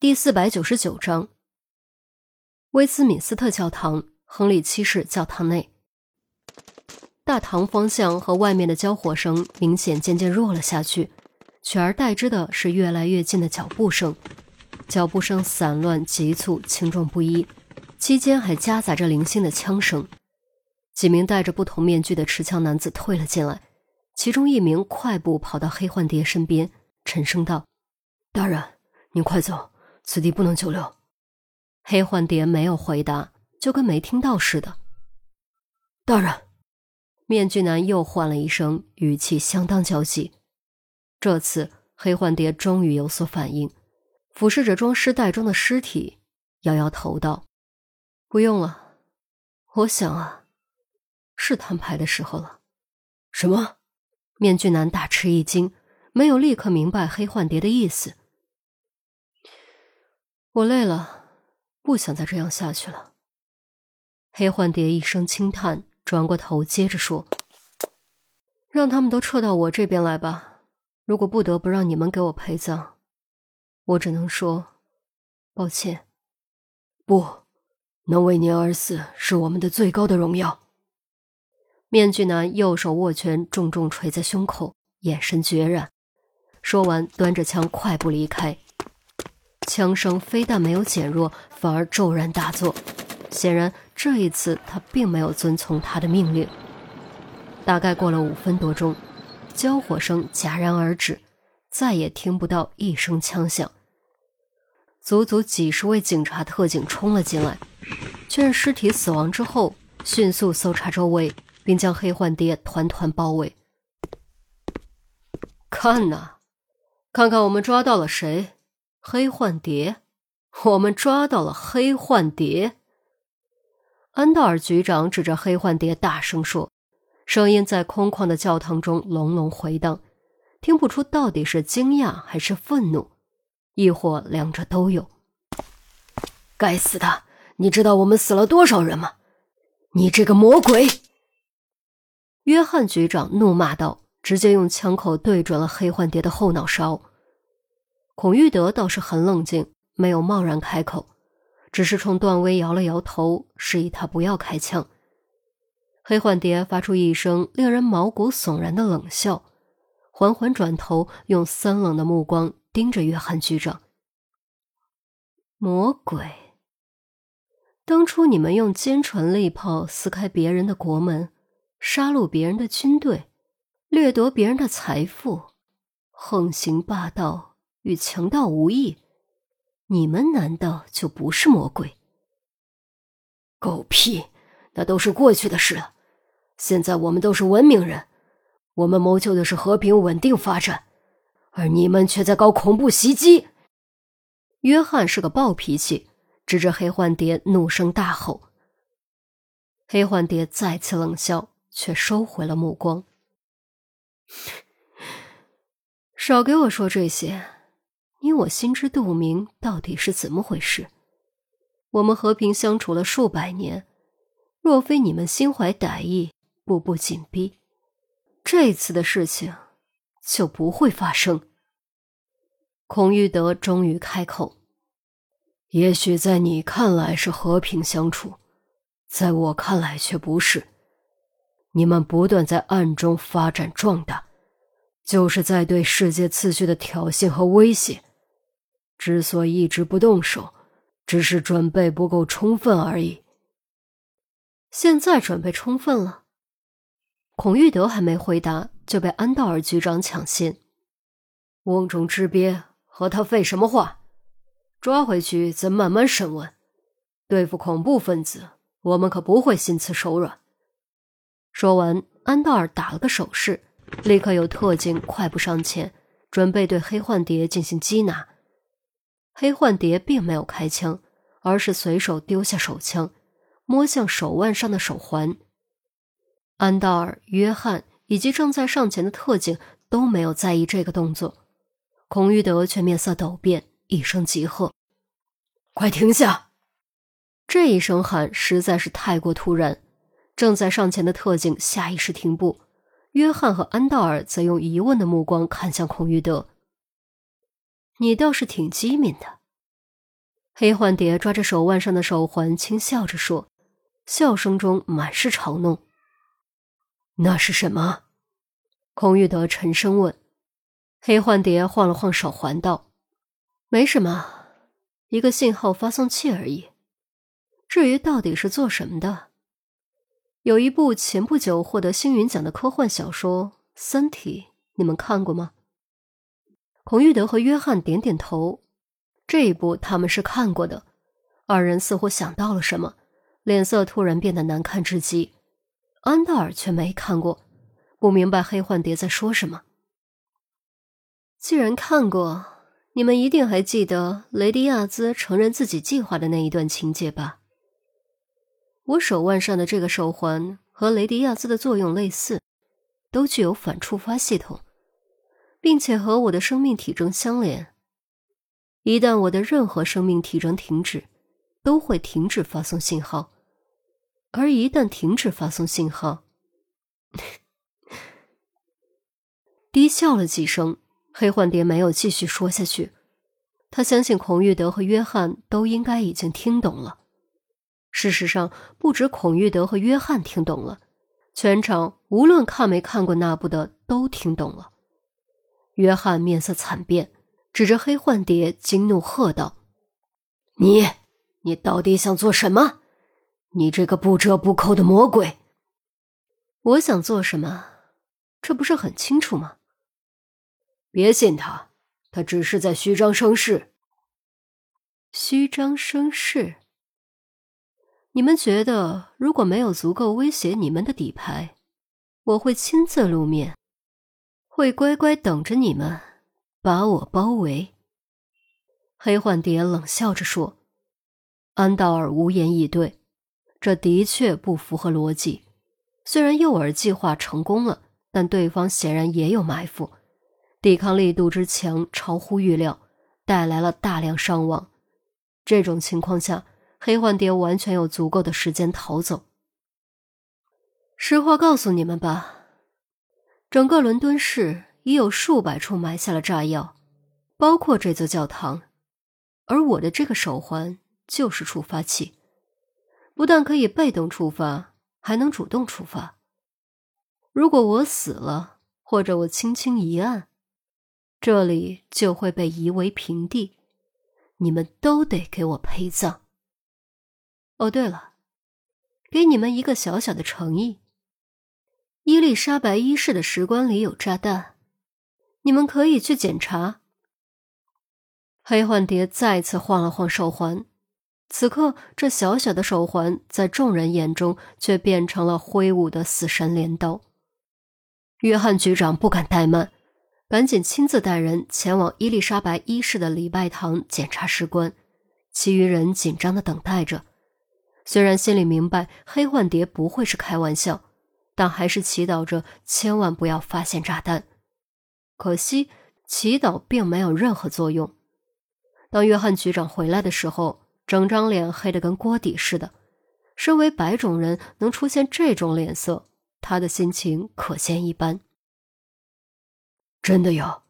第四百九十九章，威斯敏斯特教堂，亨利七世教堂内，大堂方向和外面的交火声明显渐渐弱了下去，取而代之的是越来越近的脚步声。脚步声散乱、急促、轻重不一，期间还夹杂着零星的枪声。几名戴着不同面具的持枪男子退了进来，其中一名快步跑到黑幻蝶身边，沉声道：“大人，您快走。”此地不能久留。黑幻蝶没有回答，就跟没听到似的。大人，面具男又唤了一声，语气相当焦急。这次黑幻蝶终于有所反应，俯视着装尸袋中的尸体，摇摇头道：“不用了，我想啊，是摊牌的时候了。”什么？面具男大吃一惊，没有立刻明白黑幻蝶的意思。我累了，不想再这样下去了。黑幻蝶一声轻叹，转过头接着说：“让他们都撤到我这边来吧。如果不得不让你们给我陪葬，我只能说抱歉。不能为您而死是我们的最高的荣耀。”面具男右手握拳，重重捶在胸口，眼神决然。说完，端着枪快步离开。枪声非但没有减弱，反而骤然大作。显然，这一次他并没有遵从他的命令。大概过了五分多钟，交火声戛然而止，再也听不到一声枪响。足足几十位警察特警冲了进来，确认尸体死亡之后，迅速搜查周围，并将黑幻蝶团团包围。看呐，看看我们抓到了谁！黑幻蝶，我们抓到了黑幻蝶。安道尔局长指着黑幻蝶大声说，声音在空旷的教堂中隆隆回荡，听不出到底是惊讶还是愤怒，亦或两者都有。该死的！你知道我们死了多少人吗？你这个魔鬼！约翰局长怒骂道，直接用枪口对准了黑幻蝶的后脑勺。孔玉德倒是很冷静，没有贸然开口，只是冲段威摇了摇头，示意他不要开枪。黑幻蝶发出一声令人毛骨悚然的冷笑，缓缓转头，用森冷的目光盯着约翰局长。魔鬼，当初你们用坚船利炮撕开别人的国门，杀戮别人的军队，掠夺别人的财富，横行霸道。与强盗无异，你们难道就不是魔鬼？狗屁！那都是过去的事了。现在我们都是文明人，我们谋求的是和平稳定发展，而你们却在搞恐怖袭击。约翰是个暴脾气，指着黑幻蝶怒声大吼。黑幻蝶再次冷笑，却收回了目光。少给我说这些。你我心知肚明，到底是怎么回事？我们和平相处了数百年，若非你们心怀歹意，步步紧逼，这次的事情就不会发生。孔玉德终于开口：“也许在你看来是和平相处，在我看来却不是。你们不断在暗中发展壮大，就是在对世界次序的挑衅和威胁。”之所以一直不动手，只是准备不够充分而已。现在准备充分了。孔玉德还没回答，就被安道尔局长抢先。瓮中之鳖，和他废什么话？抓回去再慢慢审问。对付恐怖分子，我们可不会心慈手软。说完，安道尔打了个手势，立刻有特警快步上前，准备对黑幻蝶进行缉拿。黑幻蝶并没有开枪，而是随手丢下手枪，摸向手腕上的手环。安道尔、约翰以及正在上前的特警都没有在意这个动作，孔玉德却面色陡变，一声急喝：“快停下！”这一声喊实在是太过突然，正在上前的特警下意识停步，约翰和安道尔则用疑问的目光看向孔玉德。你倒是挺机敏的，黑幻蝶抓着手腕上的手环，轻笑着说，笑声中满是嘲弄。那是什么？孔玉德沉声问。黑幻蝶晃了晃手环，道：“没什么，一个信号发送器而已。至于到底是做什么的，有一部前不久获得星云奖的科幻小说《三体》，你们看过吗？”孔玉德和约翰点点头。这一部他们是看过的。二人似乎想到了什么，脸色突然变得难看至极。安道尔却没看过，不明白黑幻蝶在说什么。既然看过，你们一定还记得雷迪亚兹承认自己计划的那一段情节吧？我手腕上的这个手环和雷迪亚兹的作用类似，都具有反触发系统，并且和我的生命体征相连。一旦我的任何生命体征停止，都会停止发送信号。而一旦停止发送信号，低笑了几声。黑幻蝶没有继续说下去，他相信孔玉德和约翰都应该已经听懂了。事实上，不止孔玉德和约翰听懂了，全场无论看没看过那部的都听懂了。约翰面色惨变，指着黑幻蝶惊怒喝道：“你，你到底想做什么？你这个不折不扣的魔鬼！”我想做什么，这不是很清楚吗？别信他，他只是在虚张声势。虚张声势？你们觉得如果没有足够威胁你们的底牌，我会亲自露面，会乖乖等着你们把我包围？黑幻蝶冷笑着说。安道尔无言以对，这的确不符合逻辑。虽然诱饵计划成功了，但对方显然也有埋伏。抵抗力度之强超乎预料，带来了大量伤亡。这种情况下，黑幻蝶完全有足够的时间逃走。实话告诉你们吧，整个伦敦市已有数百处埋下了炸药，包括这座教堂。而我的这个手环就是触发器，不但可以被动触发，还能主动触发。如果我死了，或者我轻轻一按。这里就会被夷为平地，你们都得给我陪葬。哦，对了，给你们一个小小的诚意：伊丽莎白一世的石棺里有炸弹，你们可以去检查。黑幻蝶再次晃了晃手环，此刻这小小的手环在众人眼中却变成了挥舞的死神镰刀。约翰局长不敢怠慢。赶紧亲自带人前往伊丽莎白一世的礼拜堂检查石棺，其余人紧张的等待着。虽然心里明白黑幻蝶不会是开玩笑，但还是祈祷着千万不要发现炸弹。可惜祈祷并没有任何作用。当约翰局长回来的时候，整张脸黑得跟锅底似的。身为白种人，能出现这种脸色，他的心情可见一斑。真的有。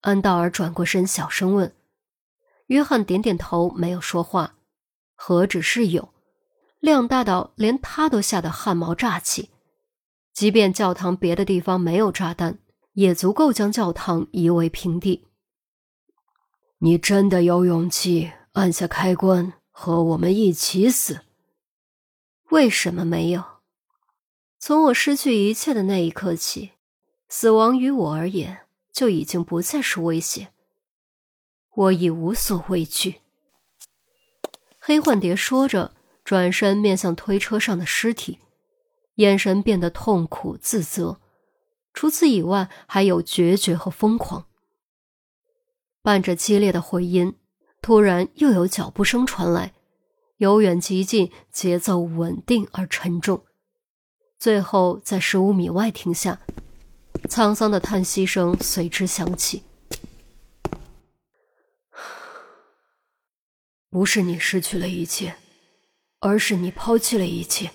安道尔转过身，小声问。约翰点点头，没有说话。何止是有，量大到连他都吓得汗毛炸起。即便教堂别的地方没有炸弹，也足够将教堂夷为平地。你真的有勇气按下开关，和我们一起死？为什么没有？从我失去一切的那一刻起。死亡于我而言就已经不再是威胁，我已无所畏惧。黑幻蝶说着，转身面向推车上的尸体，眼神变得痛苦自责，除此以外还有决绝和疯狂。伴着激烈的回音，突然又有脚步声传来，由远及近，节奏稳定而沉重，最后在十五米外停下。沧桑的叹息声随之响起。不是你失去了一切，而是你抛弃了一切。